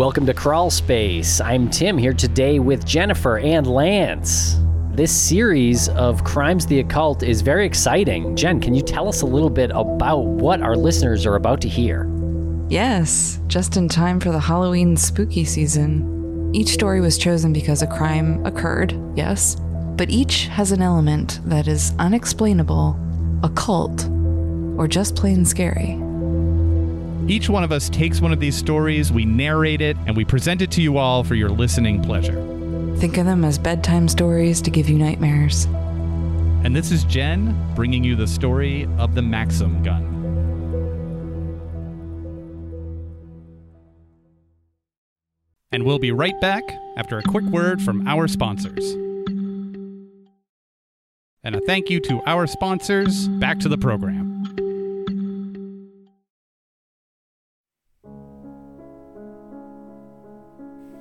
Welcome to Crawlspace. I'm Tim here today with Jennifer and Lance. This series of Crimes the Occult is very exciting. Jen, can you tell us a little bit about what our listeners are about to hear? Yes, just in time for the Halloween spooky season. Each story was chosen because a crime occurred, yes, but each has an element that is unexplainable, occult, or just plain scary. Each one of us takes one of these stories, we narrate it, and we present it to you all for your listening pleasure. Think of them as bedtime stories to give you nightmares. And this is Jen bringing you the story of the Maxim gun. And we'll be right back after a quick word from our sponsors. And a thank you to our sponsors. Back to the program.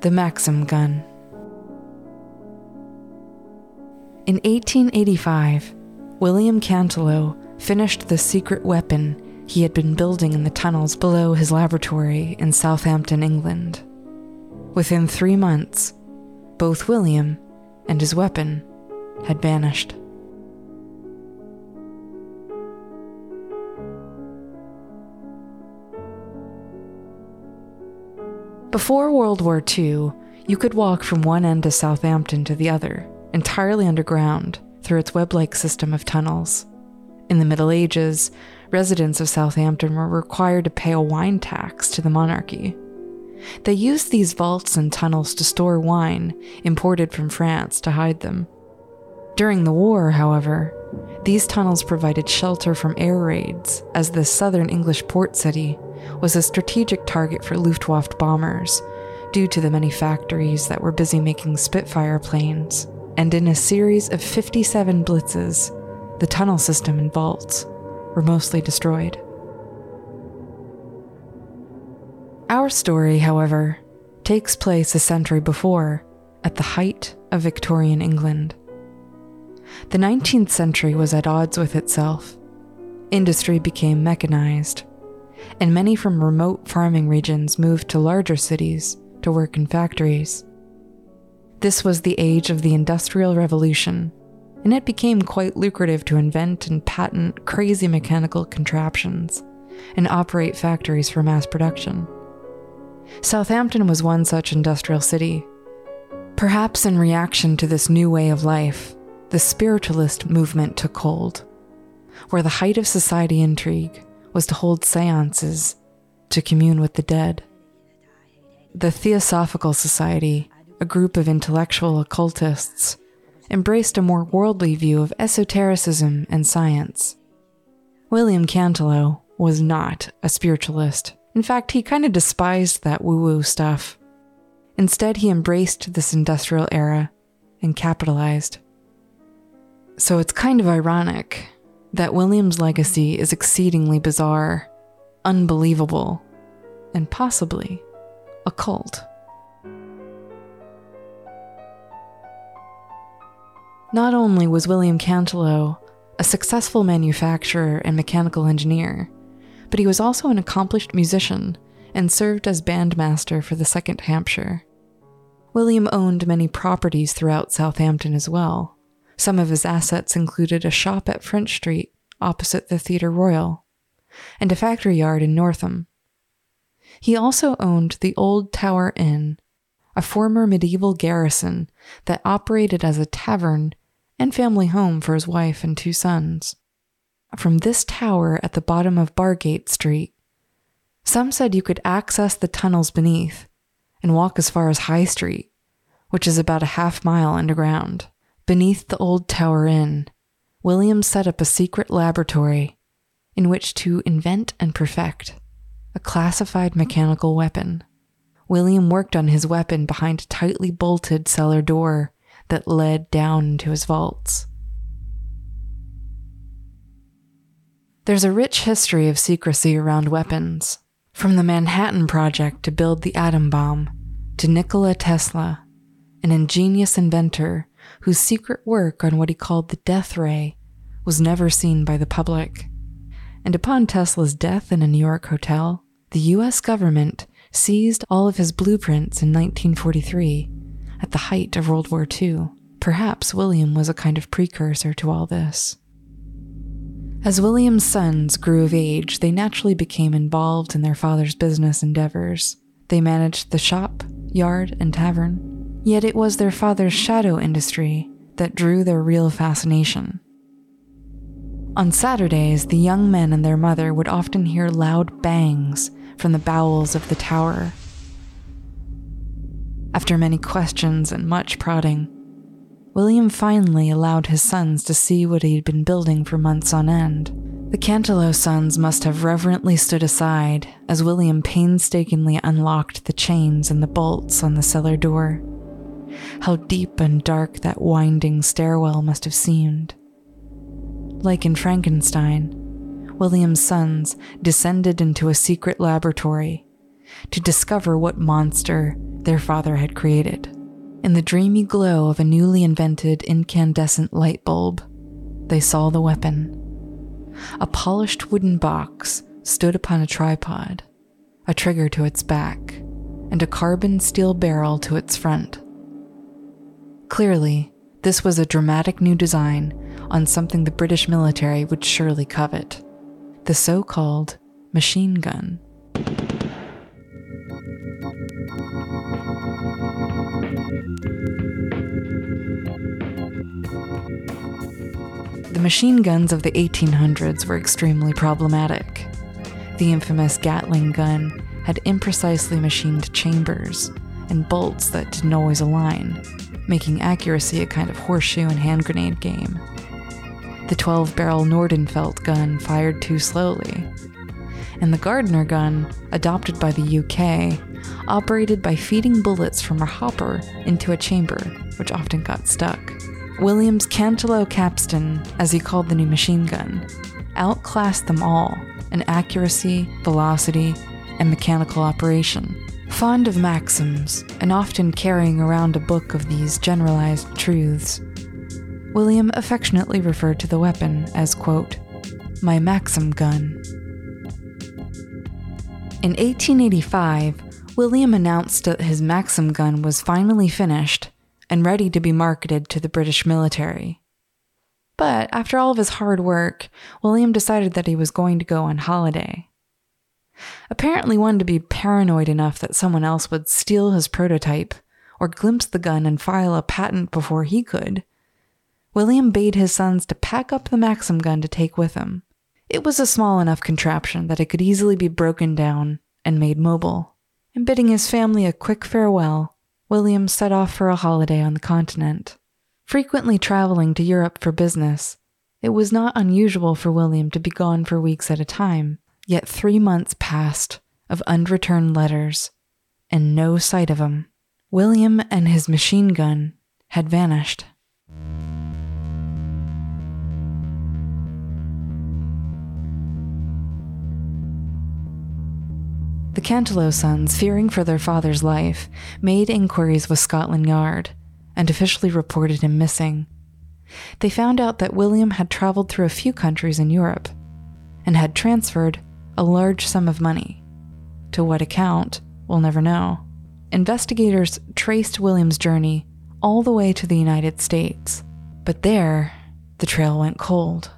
The Maxim Gun. In 1885, William Cantelo finished the secret weapon he had been building in the tunnels below his laboratory in Southampton, England. Within three months, both William and his weapon had vanished. Before World War II, you could walk from one end of Southampton to the other, entirely underground, through its web like system of tunnels. In the Middle Ages, residents of Southampton were required to pay a wine tax to the monarchy. They used these vaults and tunnels to store wine imported from France to hide them. During the war, however, these tunnels provided shelter from air raids, as the southern English port city was a strategic target for Luftwaffe bombers due to the many factories that were busy making Spitfire planes. And in a series of 57 blitzes, the tunnel system and vaults were mostly destroyed. Our story, however, takes place a century before, at the height of Victorian England. The 19th century was at odds with itself. Industry became mechanized, and many from remote farming regions moved to larger cities to work in factories. This was the age of the Industrial Revolution, and it became quite lucrative to invent and patent crazy mechanical contraptions and operate factories for mass production. Southampton was one such industrial city. Perhaps in reaction to this new way of life, the spiritualist movement took hold, where the height of society intrigue was to hold seances to commune with the dead. The Theosophical Society, a group of intellectual occultists, embraced a more worldly view of esotericism and science. William Cantelo was not a spiritualist. In fact, he kind of despised that woo woo stuff. Instead, he embraced this industrial era and capitalized. So it's kind of ironic that William's legacy is exceedingly bizarre, unbelievable, and possibly occult. Not only was William Cantelo a successful manufacturer and mechanical engineer, but he was also an accomplished musician and served as bandmaster for the 2nd Hampshire. William owned many properties throughout Southampton as well, some of his assets included a shop at French Street, opposite the Theatre Royal, and a factory yard in Northam. He also owned the Old Tower Inn, a former medieval garrison that operated as a tavern and family home for his wife and two sons. From this tower at the bottom of Bargate Street, some said you could access the tunnels beneath and walk as far as High Street, which is about a half mile underground. Beneath the old Tower Inn, William set up a secret laboratory in which to invent and perfect a classified mechanical weapon. William worked on his weapon behind a tightly bolted cellar door that led down into his vaults. There's a rich history of secrecy around weapons, from the Manhattan Project to build the atom bomb, to Nikola Tesla, an ingenious inventor whose secret work on what he called the death ray was never seen by the public. And upon Tesla's death in a New York hotel, the US government seized all of his blueprints in 1943 at the height of World War II. Perhaps William was a kind of precursor to all this. As William's sons grew of age, they naturally became involved in their father's business endeavors. They managed the shop, yard, and tavern. Yet it was their father's shadow industry that drew their real fascination. On Saturdays, the young men and their mother would often hear loud bangs from the bowels of the tower. After many questions and much prodding, William finally allowed his sons to see what he had been building for months on end. The Cantelo sons must have reverently stood aside as William painstakingly unlocked the chains and the bolts on the cellar door. How deep and dark that winding stairwell must have seemed. Like in Frankenstein, William's sons descended into a secret laboratory to discover what monster their father had created. In the dreamy glow of a newly invented incandescent light bulb, they saw the weapon. A polished wooden box stood upon a tripod, a trigger to its back, and a carbon steel barrel to its front. Clearly, this was a dramatic new design on something the British military would surely covet the so called machine gun. The machine guns of the 1800s were extremely problematic. The infamous Gatling gun had imprecisely machined chambers and bolts that didn't always align, making accuracy a kind of horseshoe and hand grenade game. The 12 barrel Nordenfelt gun fired too slowly. And the Gardner gun, adopted by the UK, operated by feeding bullets from a hopper into a chamber, which often got stuck. William's Cantelo Capstan, as he called the new machine gun, outclassed them all in accuracy, velocity, and mechanical operation. Fond of maxims, and often carrying around a book of these generalized truths, William affectionately referred to the weapon as, quote, my Maxim gun. In 1885, William announced that his Maxim gun was finally finished and ready to be marketed to the British military. But after all of his hard work, William decided that he was going to go on holiday. Apparently, one to be paranoid enough that someone else would steal his prototype or glimpse the gun and file a patent before he could. William bade his sons to pack up the Maxim gun to take with him. It was a small enough contraption that it could easily be broken down and made mobile. And bidding his family a quick farewell, William set off for a holiday on the continent. Frequently traveling to Europe for business, it was not unusual for William to be gone for weeks at a time, yet three months passed of unreturned letters and no sight of him. William and his machine gun had vanished. The Cantelo sons, fearing for their father's life, made inquiries with Scotland Yard and officially reported him missing. They found out that William had traveled through a few countries in Europe and had transferred a large sum of money. To what account, we'll never know. Investigators traced William's journey all the way to the United States, but there, the trail went cold.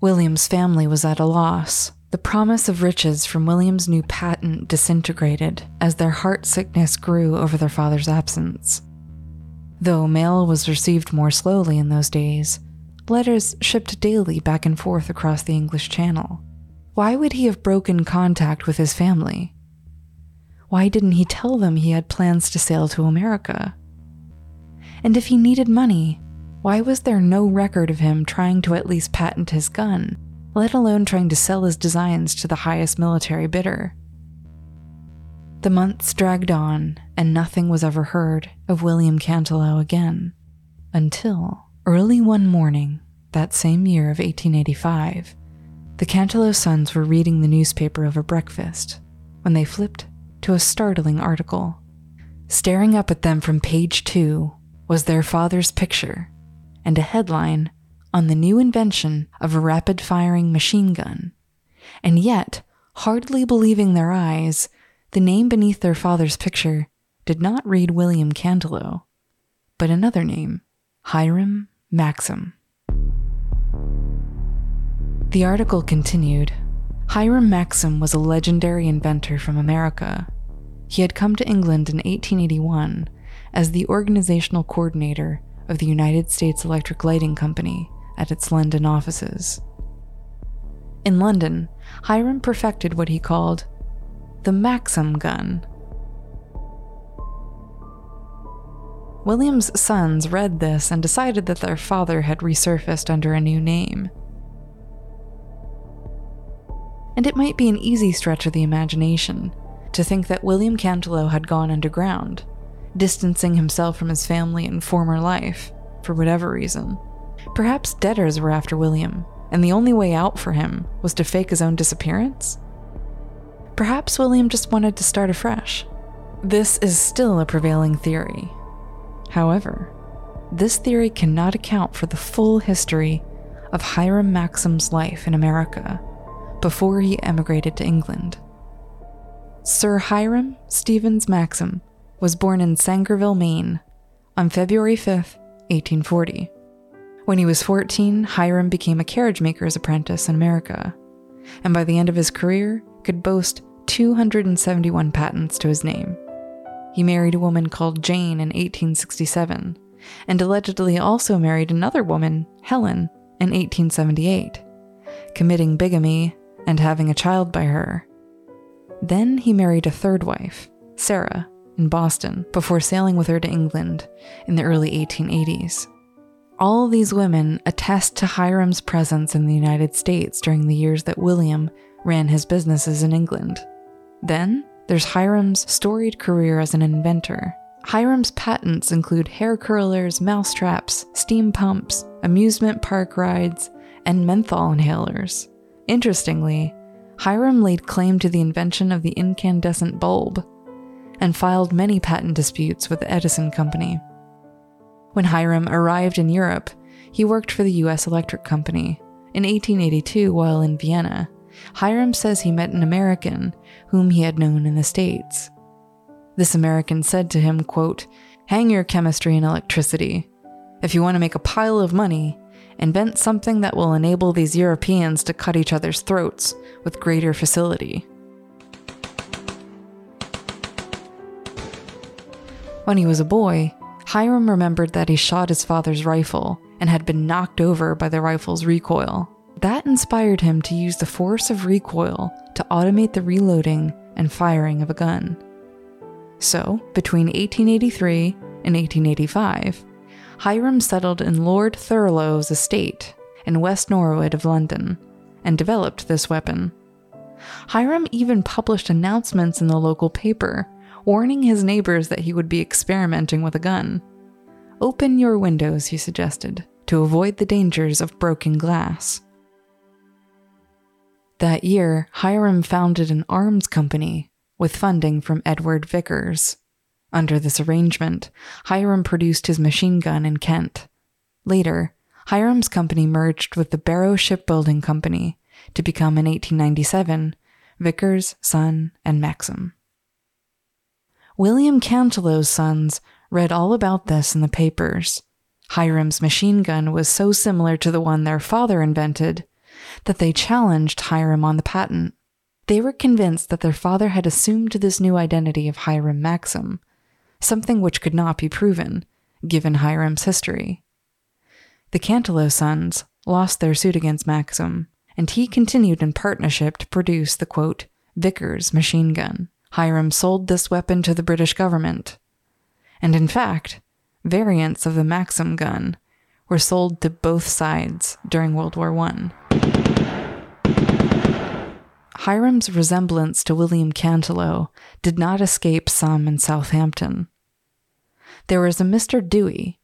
William's family was at a loss. The promise of riches from William's new patent disintegrated as their heart sickness grew over their father's absence. Though mail was received more slowly in those days, letters shipped daily back and forth across the English Channel. Why would he have broken contact with his family? Why didn't he tell them he had plans to sail to America? And if he needed money, why was there no record of him trying to at least patent his gun let alone trying to sell his designs to the highest military bidder. The months dragged on, and nothing was ever heard of William Cantelo again, until early one morning that same year of 1885, the Cantelo sons were reading the newspaper over breakfast when they flipped to a startling article. Staring up at them from page two was their father's picture and a headline on the new invention of a rapid firing machine gun. And yet, hardly believing their eyes, The name beneath their father's picture did not read William Cantelo, but another name, Hiram Maxim. The article continued Hiram Maxim was a legendary inventor from America. He had come to England in 1881 as the organizational coordinator of the United States Electric Lighting Company at its London offices. In London, Hiram perfected what he called the Maxim gun. William's sons read this and decided that their father had resurfaced under a new name. And it might be an easy stretch of the imagination to think that William Cantelo had gone underground, distancing himself from his family and former life, for whatever reason. Perhaps debtors were after William, and the only way out for him was to fake his own disappearance? Perhaps William just wanted to start afresh. This is still a prevailing theory. However, this theory cannot account for the full history of Hiram Maxim's life in America before he emigrated to England. Sir Hiram Stevens Maxim was born in Sangerville, Maine, on February 5, 1840. When he was 14, Hiram became a carriage maker's apprentice in America, and by the end of his career, could boast 271 patents to his name. He married a woman called Jane in 1867, and allegedly also married another woman, Helen, in 1878, committing bigamy and having a child by her. Then he married a third wife, Sarah, in Boston, before sailing with her to England in the early 1880s. All these women attest to Hiram's presence in the United States during the years that William ran his businesses in England. Then there's Hiram's storied career as an inventor. Hiram's patents include hair curlers, mouse traps, steam pumps, amusement park rides, and menthol inhalers. Interestingly, Hiram laid claim to the invention of the incandescent bulb and filed many patent disputes with the Edison Company. When Hiram arrived in Europe, he worked for the US Electric Company. In 1882, while in Vienna, Hiram says he met an American whom he had known in the States. This American said to him, quote, Hang your chemistry and electricity. If you want to make a pile of money, invent something that will enable these Europeans to cut each other's throats with greater facility. When he was a boy, Hiram remembered that he shot his father's rifle and had been knocked over by the rifle's recoil. That inspired him to use the force of recoil to automate the reloading and firing of a gun. So, between 1883 and 1885, Hiram settled in Lord Thurlow's estate in West Norwood of London and developed this weapon. Hiram even published announcements in the local paper warning his neighbors that he would be experimenting with a gun. Open your windows, he suggested, to avoid the dangers of broken glass. That year, Hiram founded an arms company with funding from Edward Vickers. Under this arrangement, Hiram produced his machine gun in Kent. Later, Hiram's company merged with the Barrow Shipbuilding Company to become in 1897 Vickers, Son, and Maxim. William Cantelo's sons read all about this in the papers. Hiram's machine gun was so similar to the one their father invented that they challenged Hiram on the patent. They were convinced that their father had assumed this new identity of Hiram Maxim, something which could not be proven, given Hiram's history. The Cantelo sons lost their suit against Maxim, and he continued in partnership to produce the quote, Vickers machine gun. Hiram sold this weapon to the British government. And in fact, variants of the Maxim gun were sold to both sides during World War I. Hiram's resemblance to William Cantelo did not escape some in Southampton. There was a Mr. Dewey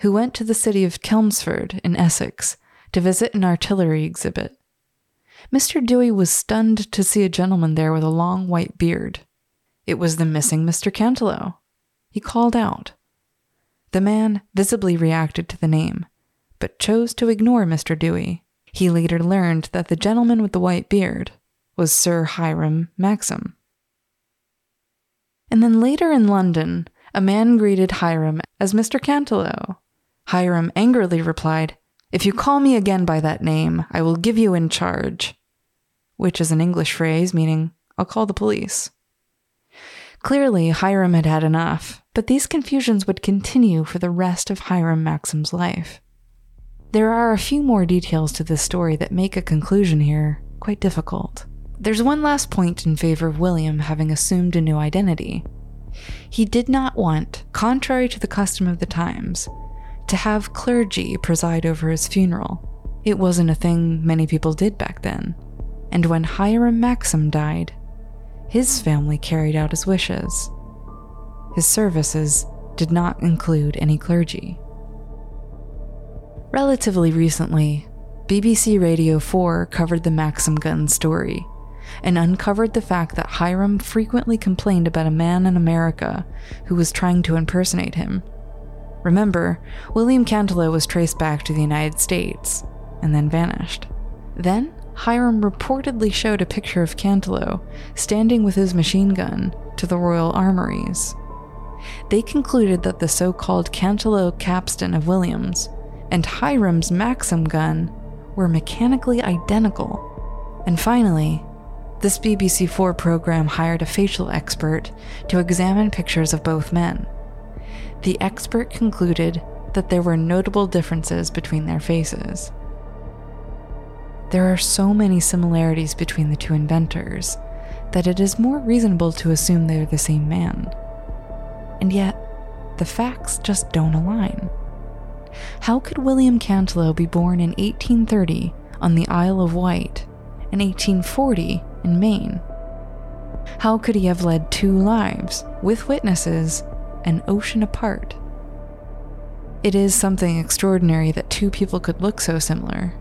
who went to the city of Chelmsford in Essex to visit an artillery exhibit. Mr. Dewey was stunned to see a gentleman there with a long white beard. It was the missing Mr. Cantelo. He called out. The man visibly reacted to the name, but chose to ignore Mr. Dewey. He later learned that the gentleman with the white beard was Sir Hiram Maxim. And then later in London, a man greeted Hiram as Mr. Cantelo. Hiram angrily replied, If you call me again by that name, I will give you in charge. Which is an English phrase meaning, I'll call the police. Clearly, Hiram had had enough, but these confusions would continue for the rest of Hiram Maxim's life. There are a few more details to this story that make a conclusion here quite difficult. There's one last point in favor of William having assumed a new identity. He did not want, contrary to the custom of the times, to have clergy preside over his funeral. It wasn't a thing many people did back then. And when Hiram Maxim died, his family carried out his wishes. His services did not include any clergy. Relatively recently, BBC Radio 4 covered the Maxim gun story and uncovered the fact that Hiram frequently complained about a man in America who was trying to impersonate him. Remember, William Cantelo was traced back to the United States and then vanished. Then, Hiram reportedly showed a picture of Cantelo standing with his machine gun to the Royal Armories. They concluded that the so called Cantelo capstan of Williams and Hiram's Maxim gun were mechanically identical. And finally, this BBC4 program hired a facial expert to examine pictures of both men. The expert concluded that there were notable differences between their faces. There are so many similarities between the two inventors that it is more reasonable to assume they're the same man. And yet, the facts just don't align. How could William Cantelo be born in 1830 on the Isle of Wight and 1840 in Maine? How could he have led two lives, with witnesses, an ocean apart? It is something extraordinary that two people could look so similar.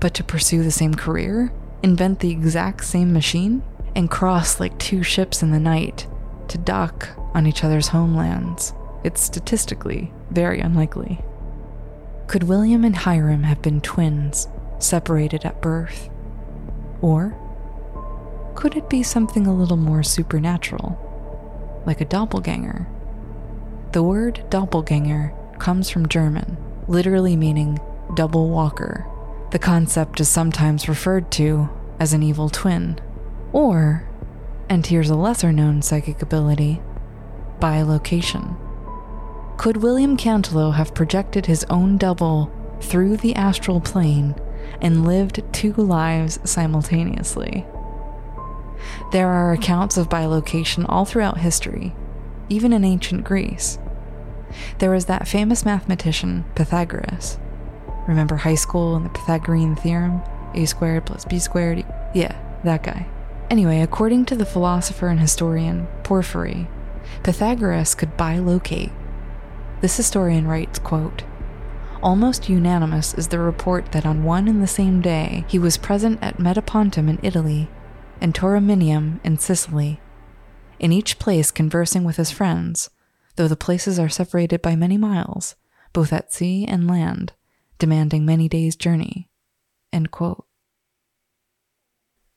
But to pursue the same career, invent the exact same machine, and cross like two ships in the night to dock on each other's homelands, it's statistically very unlikely. Could William and Hiram have been twins, separated at birth? Or could it be something a little more supernatural, like a doppelganger? The word doppelganger comes from German, literally meaning double walker. The concept is sometimes referred to as an evil twin, or, and here's a lesser known psychic ability, bilocation. Could William Cantelo have projected his own double through the astral plane and lived two lives simultaneously? There are accounts of bilocation all throughout history, even in ancient Greece. There was that famous mathematician, Pythagoras. Remember high school and the Pythagorean theorem? A squared plus b squared? Yeah, that guy. Anyway, according to the philosopher and historian Porphyry, Pythagoras could bilocate. This historian writes, quote, Almost unanimous is the report that on one and the same day he was present at Metapontum in Italy and Tauromenium in Sicily, in each place conversing with his friends, though the places are separated by many miles, both at sea and land, demanding many days' journey.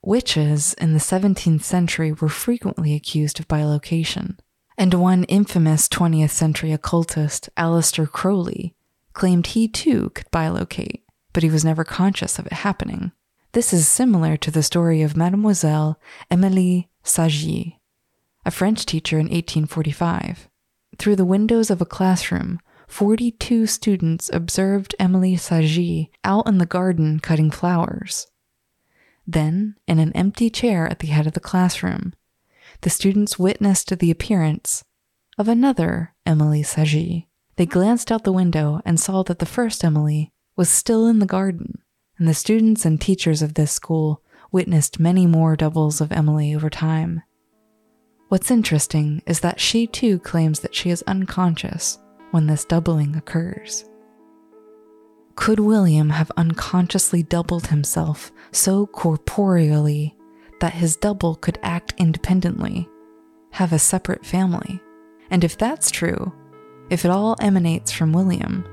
Witches in the 17th century were frequently accused of bilocation, and one infamous 20th century occultist, Aleister Crowley, claimed he too could bilocate, but he was never conscious of it happening. This is similar to the story of Mademoiselle Emilie Sagée, a French teacher in 1845. Through the windows of a classroom, 42 students observed Emilie Sagée out in the garden cutting flowers. Then, in an empty chair at the head of the classroom, the students witnessed the appearance of another Emilie Sagée. They glanced out the window and saw that the first Emily was still in the garden and the students and teachers of this school witnessed many more doubles of Emily over time. What's interesting is that she too claims that she is unconscious when this doubling occurs. Could William have unconsciously doubled himself so corporeally that his double could act independently, have a separate family? And if that's true, if it all emanates from William,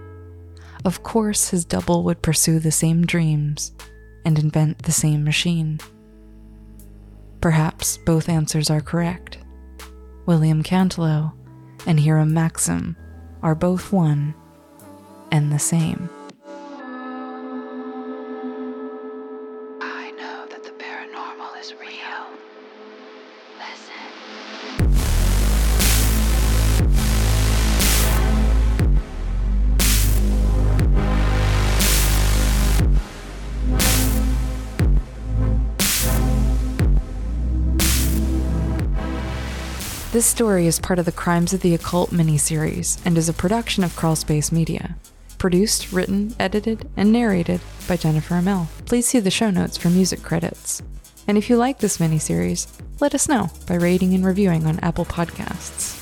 of course, his double would pursue the same dreams and invent the same machine. Perhaps both answers are correct. William Cantelo, and Hiram Maxim are both one and the same. This story is part of the Crimes of the Occult miniseries and is a production of Crawlspace Media. Produced, written, edited, and narrated by Jennifer Amell. Please see the show notes for music credits. And if you like this miniseries, let us know by rating and reviewing on Apple Podcasts.